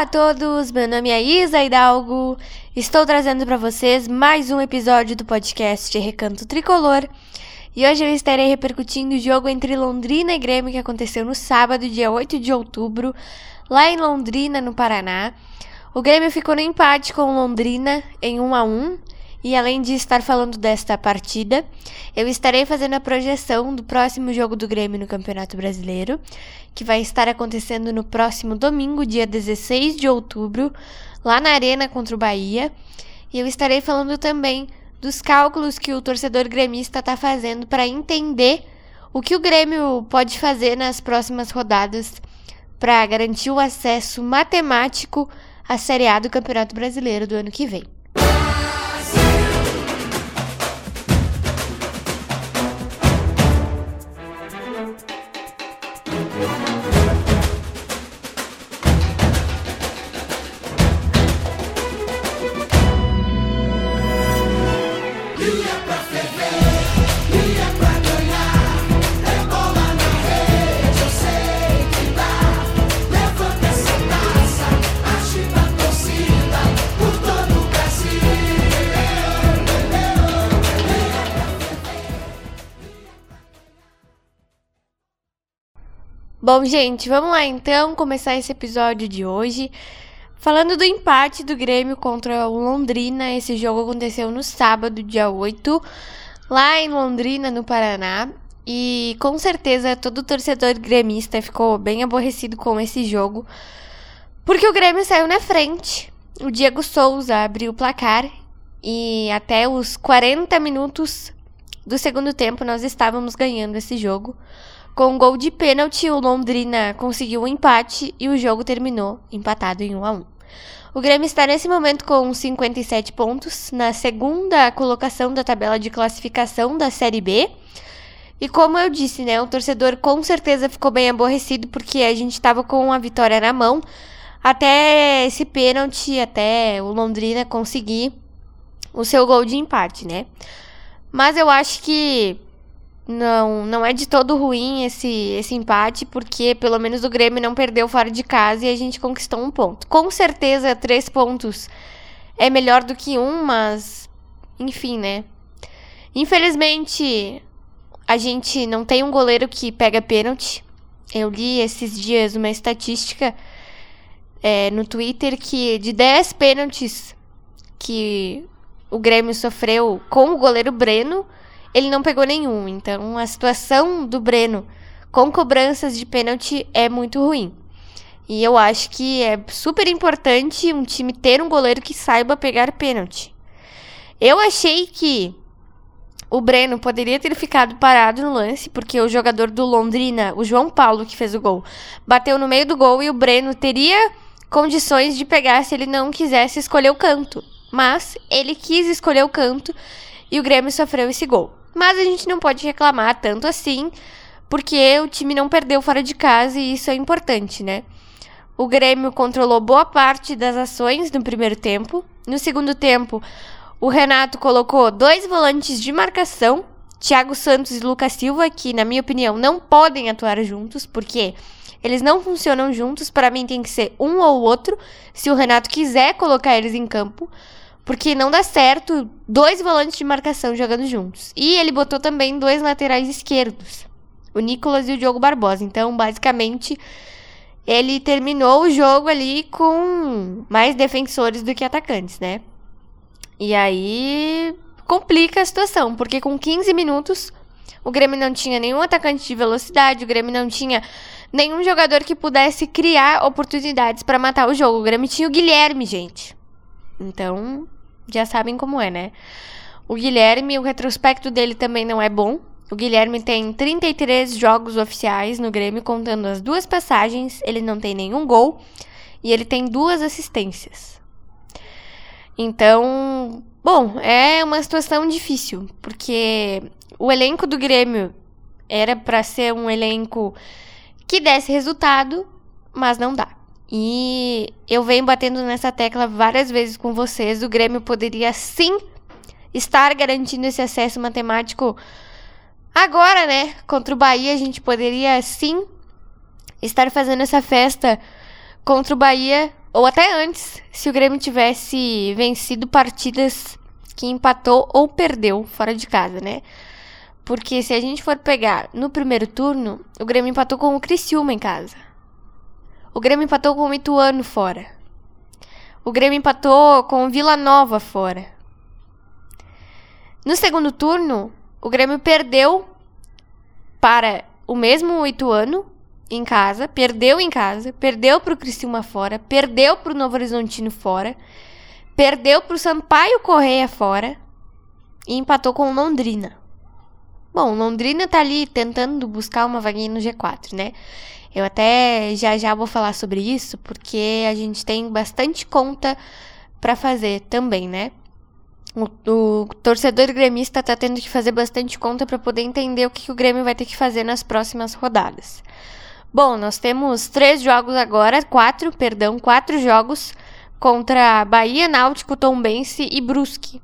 Olá a todos, meu nome é Isa Hidalgo. Estou trazendo para vocês mais um episódio do podcast Recanto Tricolor. E hoje eu estarei repercutindo o jogo entre Londrina e Grêmio que aconteceu no sábado, dia 8 de outubro, lá em Londrina, no Paraná. O Grêmio ficou no empate com Londrina em 1 a 1 e além de estar falando desta partida, eu estarei fazendo a projeção do próximo jogo do Grêmio no Campeonato Brasileiro, que vai estar acontecendo no próximo domingo, dia 16 de outubro, lá na Arena contra o Bahia. E eu estarei falando também dos cálculos que o torcedor gremista está fazendo para entender o que o Grêmio pode fazer nas próximas rodadas para garantir o acesso matemático à Série A do Campeonato Brasileiro do ano que vem. Bom, gente, vamos lá então começar esse episódio de hoje. Falando do empate do Grêmio contra o Londrina, esse jogo aconteceu no sábado, dia 8, lá em Londrina, no Paraná. E com certeza todo torcedor gremista ficou bem aborrecido com esse jogo, porque o Grêmio saiu na frente. O Diego Souza abriu o placar e até os 40 minutos do segundo tempo nós estávamos ganhando esse jogo. Com um gol de pênalti, o Londrina conseguiu um empate e o jogo terminou empatado em 1 a 1. O Grêmio está nesse momento com 57 pontos, na segunda colocação da tabela de classificação da Série B. E como eu disse, né, o torcedor com certeza ficou bem aborrecido porque a gente estava com a vitória na mão até esse pênalti, até o Londrina conseguir o seu gol de empate, né? Mas eu acho que não, não é de todo ruim esse, esse empate, porque pelo menos o Grêmio não perdeu fora de casa e a gente conquistou um ponto. Com certeza, três pontos é melhor do que um, mas enfim, né? Infelizmente, a gente não tem um goleiro que pega pênalti. Eu li esses dias uma estatística é, no Twitter que de 10 pênaltis que o Grêmio sofreu com o goleiro Breno, ele não pegou nenhum. Então a situação do Breno com cobranças de pênalti é muito ruim. E eu acho que é super importante um time ter um goleiro que saiba pegar pênalti. Eu achei que o Breno poderia ter ficado parado no lance, porque o jogador do Londrina, o João Paulo, que fez o gol, bateu no meio do gol e o Breno teria condições de pegar se ele não quisesse escolher o canto. Mas ele quis escolher o canto e o Grêmio sofreu esse gol. Mas a gente não pode reclamar tanto assim, porque o time não perdeu fora de casa e isso é importante, né? O Grêmio controlou boa parte das ações no primeiro tempo. No segundo tempo, o Renato colocou dois volantes de marcação, Thiago Santos e Lucas Silva, que, na minha opinião, não podem atuar juntos, porque eles não funcionam juntos. Para mim, tem que ser um ou outro, se o Renato quiser colocar eles em campo. Porque não dá certo dois volantes de marcação jogando juntos. E ele botou também dois laterais esquerdos, o Nicolas e o Diogo Barbosa. Então, basicamente, ele terminou o jogo ali com mais defensores do que atacantes, né? E aí complica a situação, porque com 15 minutos o Grêmio não tinha nenhum atacante de velocidade, o Grêmio não tinha nenhum jogador que pudesse criar oportunidades para matar o jogo. O Grêmio tinha o Guilherme, gente. Então, já sabem como é, né? O Guilherme, o retrospecto dele também não é bom. O Guilherme tem 33 jogos oficiais no Grêmio, contando as duas passagens. Ele não tem nenhum gol e ele tem duas assistências. Então, bom, é uma situação difícil, porque o elenco do Grêmio era para ser um elenco que desse resultado, mas não dá. E eu venho batendo nessa tecla várias vezes com vocês. O Grêmio poderia sim estar garantindo esse acesso matemático agora, né? Contra o Bahia, a gente poderia sim estar fazendo essa festa contra o Bahia ou até antes, se o Grêmio tivesse vencido partidas que empatou ou perdeu fora de casa, né? Porque se a gente for pegar no primeiro turno, o Grêmio empatou com o Criciúma em casa. O Grêmio empatou com o Ituano fora. O Grêmio empatou com o Vila Nova fora. No segundo turno, o Grêmio perdeu para o mesmo Ituano em casa, perdeu em casa, perdeu para o Criciúma fora, perdeu para o Novo Horizontino fora, perdeu para o Sampaio Correia fora e empatou com o Londrina. Bom, Londrina tá ali tentando buscar uma vaguinha no G4, né? Eu até já já vou falar sobre isso, porque a gente tem bastante conta para fazer também, né? O, o, torcedor gremista tá tendo que fazer bastante conta para poder entender o que, que o Grêmio vai ter que fazer nas próximas rodadas. Bom, nós temos três jogos agora, quatro, perdão, quatro jogos contra Bahia, Náutico, Tombense e Brusque.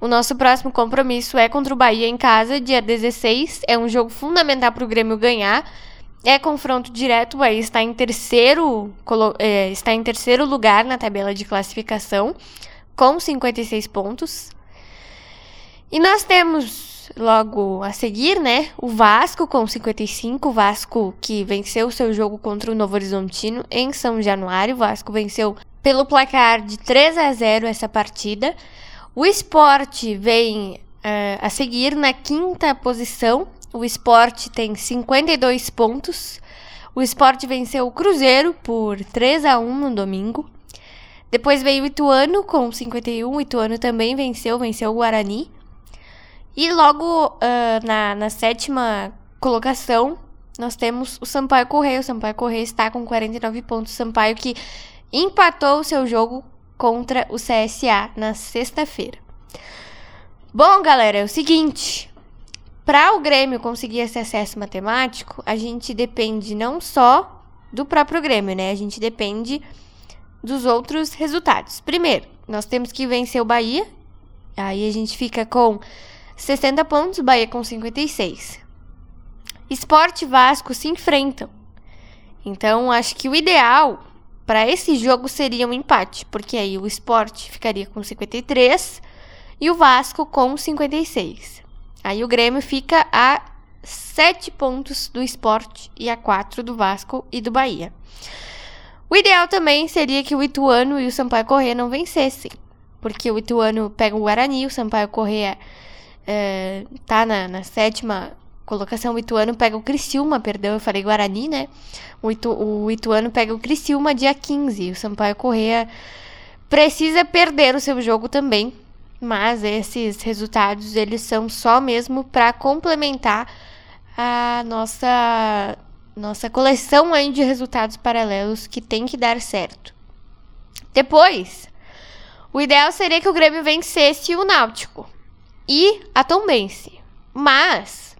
O nosso próximo compromisso é contra o Bahia em casa, dia 16. É um jogo fundamental para o Grêmio ganhar. É confronto direto, o Bahia está em terceiro, é, está em terceiro lugar na tabela de classificação, com 56 pontos. E nós temos logo a seguir, né? O Vasco com 55, o Vasco que venceu seu jogo contra o Novo Horizontino em São Januário. O Vasco venceu pelo placar de 3 a 0 essa partida. O Esporte vem uh, a seguir na quinta posição. O Esporte tem 52 pontos. O Esporte venceu o Cruzeiro por 3 a 1 no domingo. Depois veio o Ituano com 51. O Ituano também venceu, venceu o Guarani. E logo uh, na, na sétima colocação, nós temos o Sampaio Correia. O Sampaio Correia está com 49 pontos. O Sampaio que empatou o seu jogo contra o CSA na sexta-feira. Bom, galera, é o seguinte. Para o Grêmio conseguir esse acesso matemático, a gente depende não só do próprio Grêmio, né? A gente depende dos outros resultados. Primeiro, nós temos que vencer o Bahia. Aí a gente fica com 60 pontos, Bahia com 56. Esporte e Vasco se enfrentam. Então, acho que o ideal para esse jogo seria um empate, porque aí o Esporte ficaria com 53 e o Vasco com 56. Aí o Grêmio fica a 7 pontos do Esporte e a 4 do Vasco e do Bahia. O ideal também seria que o Ituano e o Sampaio Corrêa não vencessem, porque o Ituano pega o Guarani, o Sampaio Corrêa é, tá na, na, sétima colocação. O Ituano pega o Criciúma, perdão, eu falei Guarani, né? O, Itu, o Ituano pega o Criciúma dia 15. O Sampaio Correia precisa perder o seu jogo também. Mas esses resultados, eles são só mesmo para complementar a nossa nossa coleção aí de resultados paralelos que tem que dar certo. Depois, o ideal seria que o Grêmio vencesse o Náutico e a Tombense. Mas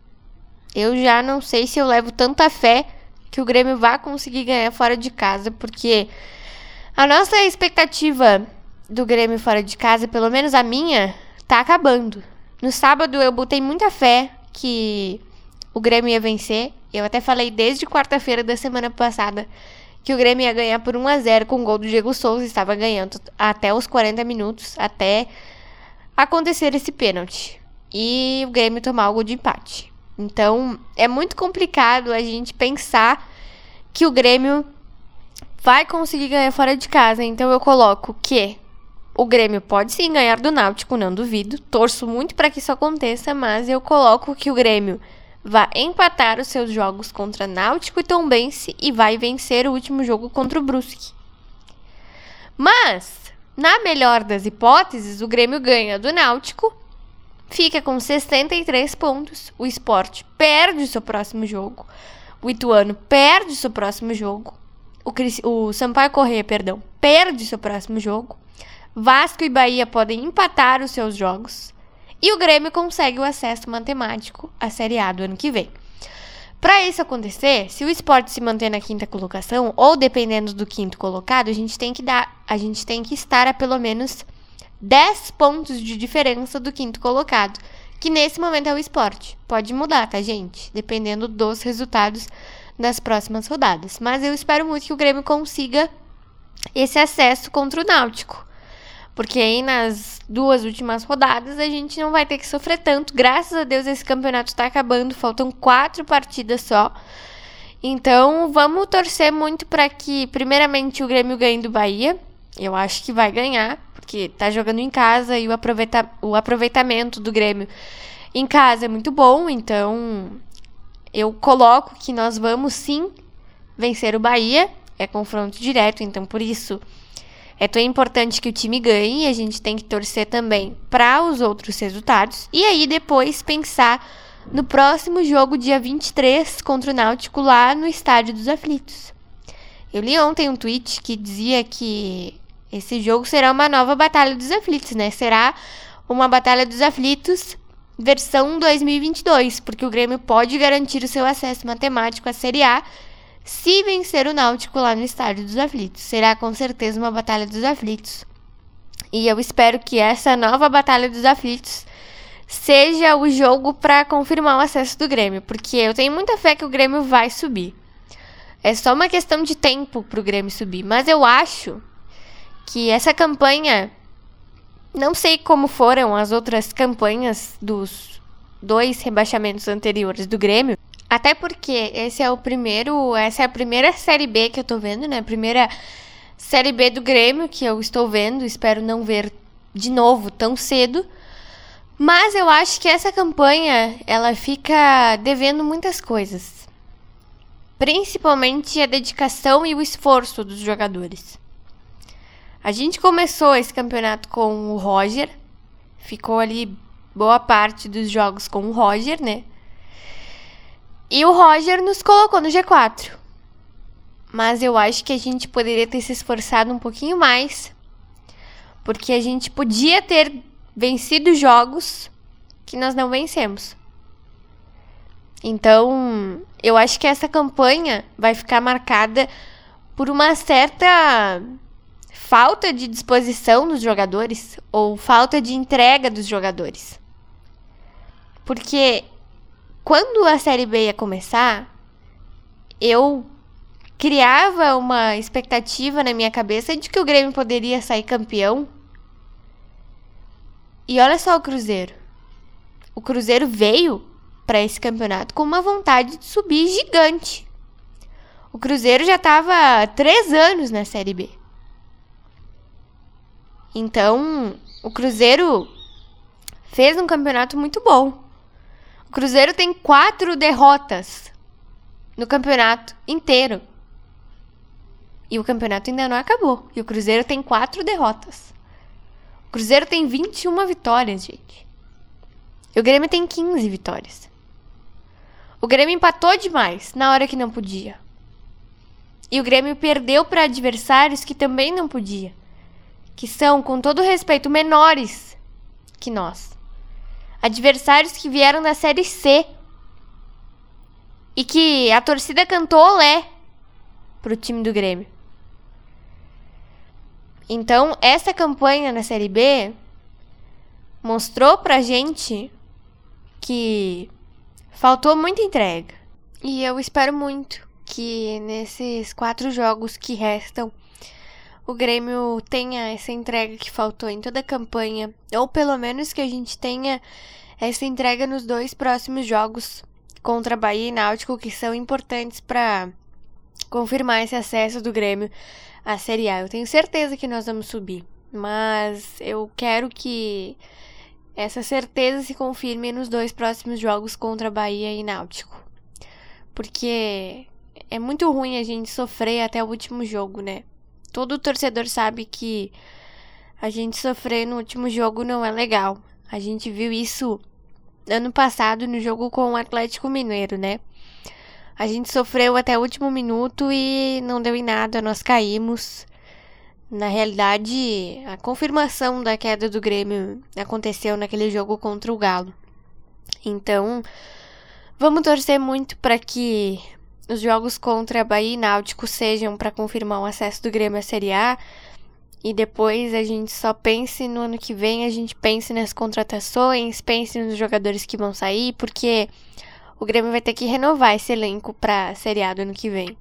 eu já não sei se eu levo tanta fé que o Grêmio vai conseguir ganhar fora de casa, porque a nossa expectativa do Grêmio fora de casa, pelo menos a minha, tá acabando. No sábado eu botei muita fé que o Grêmio ia vencer. Eu até falei desde quarta-feira da semana passada que o Grêmio ia ganhar por 1 a 0 com o gol do Diego Souza, estava ganhando até os 40 minutos, até acontecer esse pênalti e o Grêmio tomar algo de empate. Então, é muito complicado a gente pensar que o Grêmio vai conseguir ganhar fora de casa. Então, eu coloco que o Grêmio pode sim ganhar do Náutico, não duvido. Torço muito para que isso aconteça, mas eu coloco que o Grêmio vai empatar os seus jogos contra Náutico e Tombense e vai vencer o último jogo contra o Brusque. Mas na melhor das hipóteses, o Grêmio ganha do Náutico, fica com 63 pontos. O esporte perde seu próximo jogo. O Ituano perde seu próximo jogo. O, Cris, o Sampaio Correia, perdão, perde seu próximo jogo. Vasco e Bahia podem empatar os seus jogos. E o Grêmio consegue o acesso matemático à Série A do ano que vem. Para isso acontecer, se o esporte se manter na quinta colocação, ou dependendo do quinto colocado, a gente tem que dar, a gente tem que estar a pelo menos 10 pontos de diferença do quinto colocado, que nesse momento é o esporte. Pode mudar, tá, gente? Dependendo dos resultados das próximas rodadas. Mas eu espero muito que o Grêmio consiga esse acesso contra o Náutico. Porque aí nas duas últimas rodadas a gente não vai ter que sofrer tanto. Graças a Deus esse campeonato está acabando, faltam quatro partidas só. Então vamos torcer muito para que, primeiramente, o Grêmio ganhe do Bahia. Eu acho que vai ganhar, porque tá jogando em casa e o, aproveita o aproveitamento do Grêmio em casa é muito bom. Então eu coloco que nós vamos sim vencer o Bahia. É confronto direto, então por isso é tão importante que o time ganhe, a gente tem que torcer também para os outros resultados. E aí depois pensar no próximo jogo, dia 23, contra o Náutico, lá no Estádio dos Aflitos. Eu li ontem um tweet que dizia que esse jogo será uma nova Batalha dos Aflitos, né? Será uma Batalha dos Aflitos versão 2022, porque o Grêmio pode garantir o seu acesso matemático à Série A se vencer o Náutico lá no Estádio dos Aflitos. Será com certeza uma Batalha dos Aflitos. E eu espero que essa nova Batalha dos Aflitos seja o jogo para confirmar o acesso do Grêmio, porque eu tenho muita fé que o Grêmio vai subir. É só uma questão de tempo para o Grêmio subir, mas eu acho que essa campanha, não sei como foram as outras campanhas dos dois rebaixamentos anteriores do Grêmio, até porque esse é o primeiro, essa é a primeira série B que eu tô vendo, né? Primeira série B do Grêmio que eu estou vendo, espero não ver de novo tão cedo. Mas eu acho que essa campanha, ela fica devendo muitas coisas. Principalmente a dedicação e o esforço dos jogadores. A gente começou esse campeonato com o Roger, ficou ali boa parte dos jogos com o Roger, né? E o Roger nos colocou no G4. Mas eu acho que a gente poderia ter se esforçado um pouquinho mais. Porque a gente podia ter vencido jogos que nós não vencemos. Então, eu acho que essa campanha vai ficar marcada por uma certa falta de disposição dos jogadores ou falta de entrega dos jogadores. Porque quando a Série B ia começar, eu criava uma expectativa na minha cabeça de que o Grêmio poderia sair campeão. E olha só o Cruzeiro. O Cruzeiro veio para esse campeonato com uma vontade de subir gigante. O Cruzeiro já estava três anos na Série B. Então, o Cruzeiro fez um campeonato muito bom. Cruzeiro tem quatro derrotas no campeonato inteiro. E o campeonato ainda não acabou. E o Cruzeiro tem quatro derrotas. O Cruzeiro tem 21 vitórias, gente. E o Grêmio tem 15 vitórias. O Grêmio empatou demais na hora que não podia. E o Grêmio perdeu para adversários que também não podia. Que são, com todo respeito, menores que nós adversários que vieram da Série C. E que a torcida cantou olé pro time do Grêmio. Então, essa campanha na Série B mostrou pra gente que faltou muita entrega. E eu espero muito que nesses quatro jogos que restam o Grêmio tenha essa entrega que faltou em toda a campanha, ou pelo menos que a gente tenha essa entrega nos dois próximos jogos contra Bahia e Náutico, que são importantes para confirmar esse acesso do Grêmio à Série A. Eu tenho certeza que nós vamos subir, mas eu quero que essa certeza se confirme nos dois próximos jogos contra Bahia e Náutico. Porque é muito ruim a gente sofrer até o último jogo, né? Todo torcedor sabe que a gente sofrer no último jogo não é legal. A gente viu isso ano passado no jogo com o Atlético Mineiro, né? A gente sofreu até o último minuto e não deu em nada, nós caímos. Na realidade, a confirmação da queda do Grêmio aconteceu naquele jogo contra o Galo. Então, vamos torcer muito para que os jogos contra Bahia e Náutico sejam para confirmar o acesso do Grêmio à Série A e depois a gente só pense no ano que vem, a gente pense nas contratações, pense nos jogadores que vão sair, porque o Grêmio vai ter que renovar esse elenco para a Série A do ano que vem.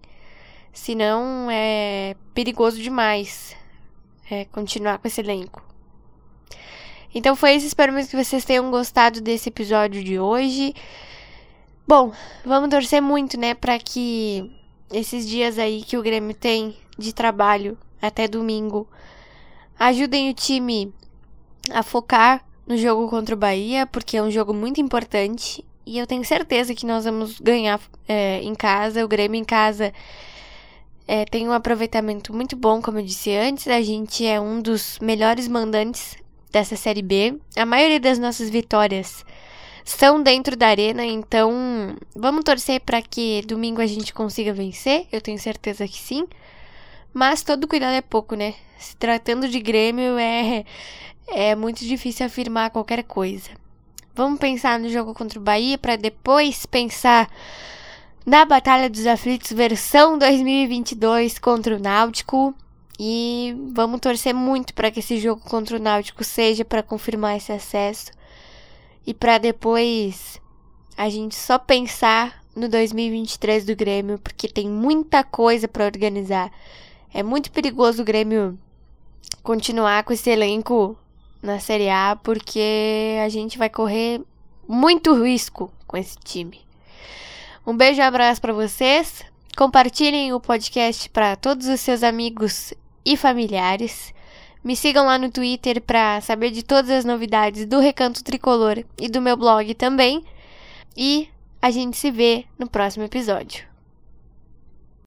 Senão é perigoso demais é, continuar com esse elenco. Então foi isso, espero mesmo que vocês tenham gostado desse episódio de hoje. Bom, vamos torcer muito, né, para que esses dias aí que o Grêmio tem de trabalho até domingo ajudem o time a focar no jogo contra o Bahia, porque é um jogo muito importante e eu tenho certeza que nós vamos ganhar é, em casa. O Grêmio em casa é, tem um aproveitamento muito bom, como eu disse antes. A gente é um dos melhores mandantes dessa Série B. A maioria das nossas vitórias são dentro da arena, então vamos torcer para que domingo a gente consiga vencer. Eu tenho certeza que sim. Mas todo cuidado é pouco, né? Se tratando de Grêmio, é, é muito difícil afirmar qualquer coisa. Vamos pensar no jogo contra o Bahia para depois pensar na Batalha dos Aflitos versão 2022 contra o Náutico. E vamos torcer muito para que esse jogo contra o Náutico seja para confirmar esse acesso e para depois a gente só pensar no 2023 do Grêmio, porque tem muita coisa para organizar. É muito perigoso o Grêmio continuar com esse elenco na Série A, porque a gente vai correr muito risco com esse time. Um beijo e abraço para vocês. Compartilhem o podcast para todos os seus amigos e familiares. Me sigam lá no Twitter para saber de todas as novidades do Recanto Tricolor e do meu blog também. E a gente se vê no próximo episódio.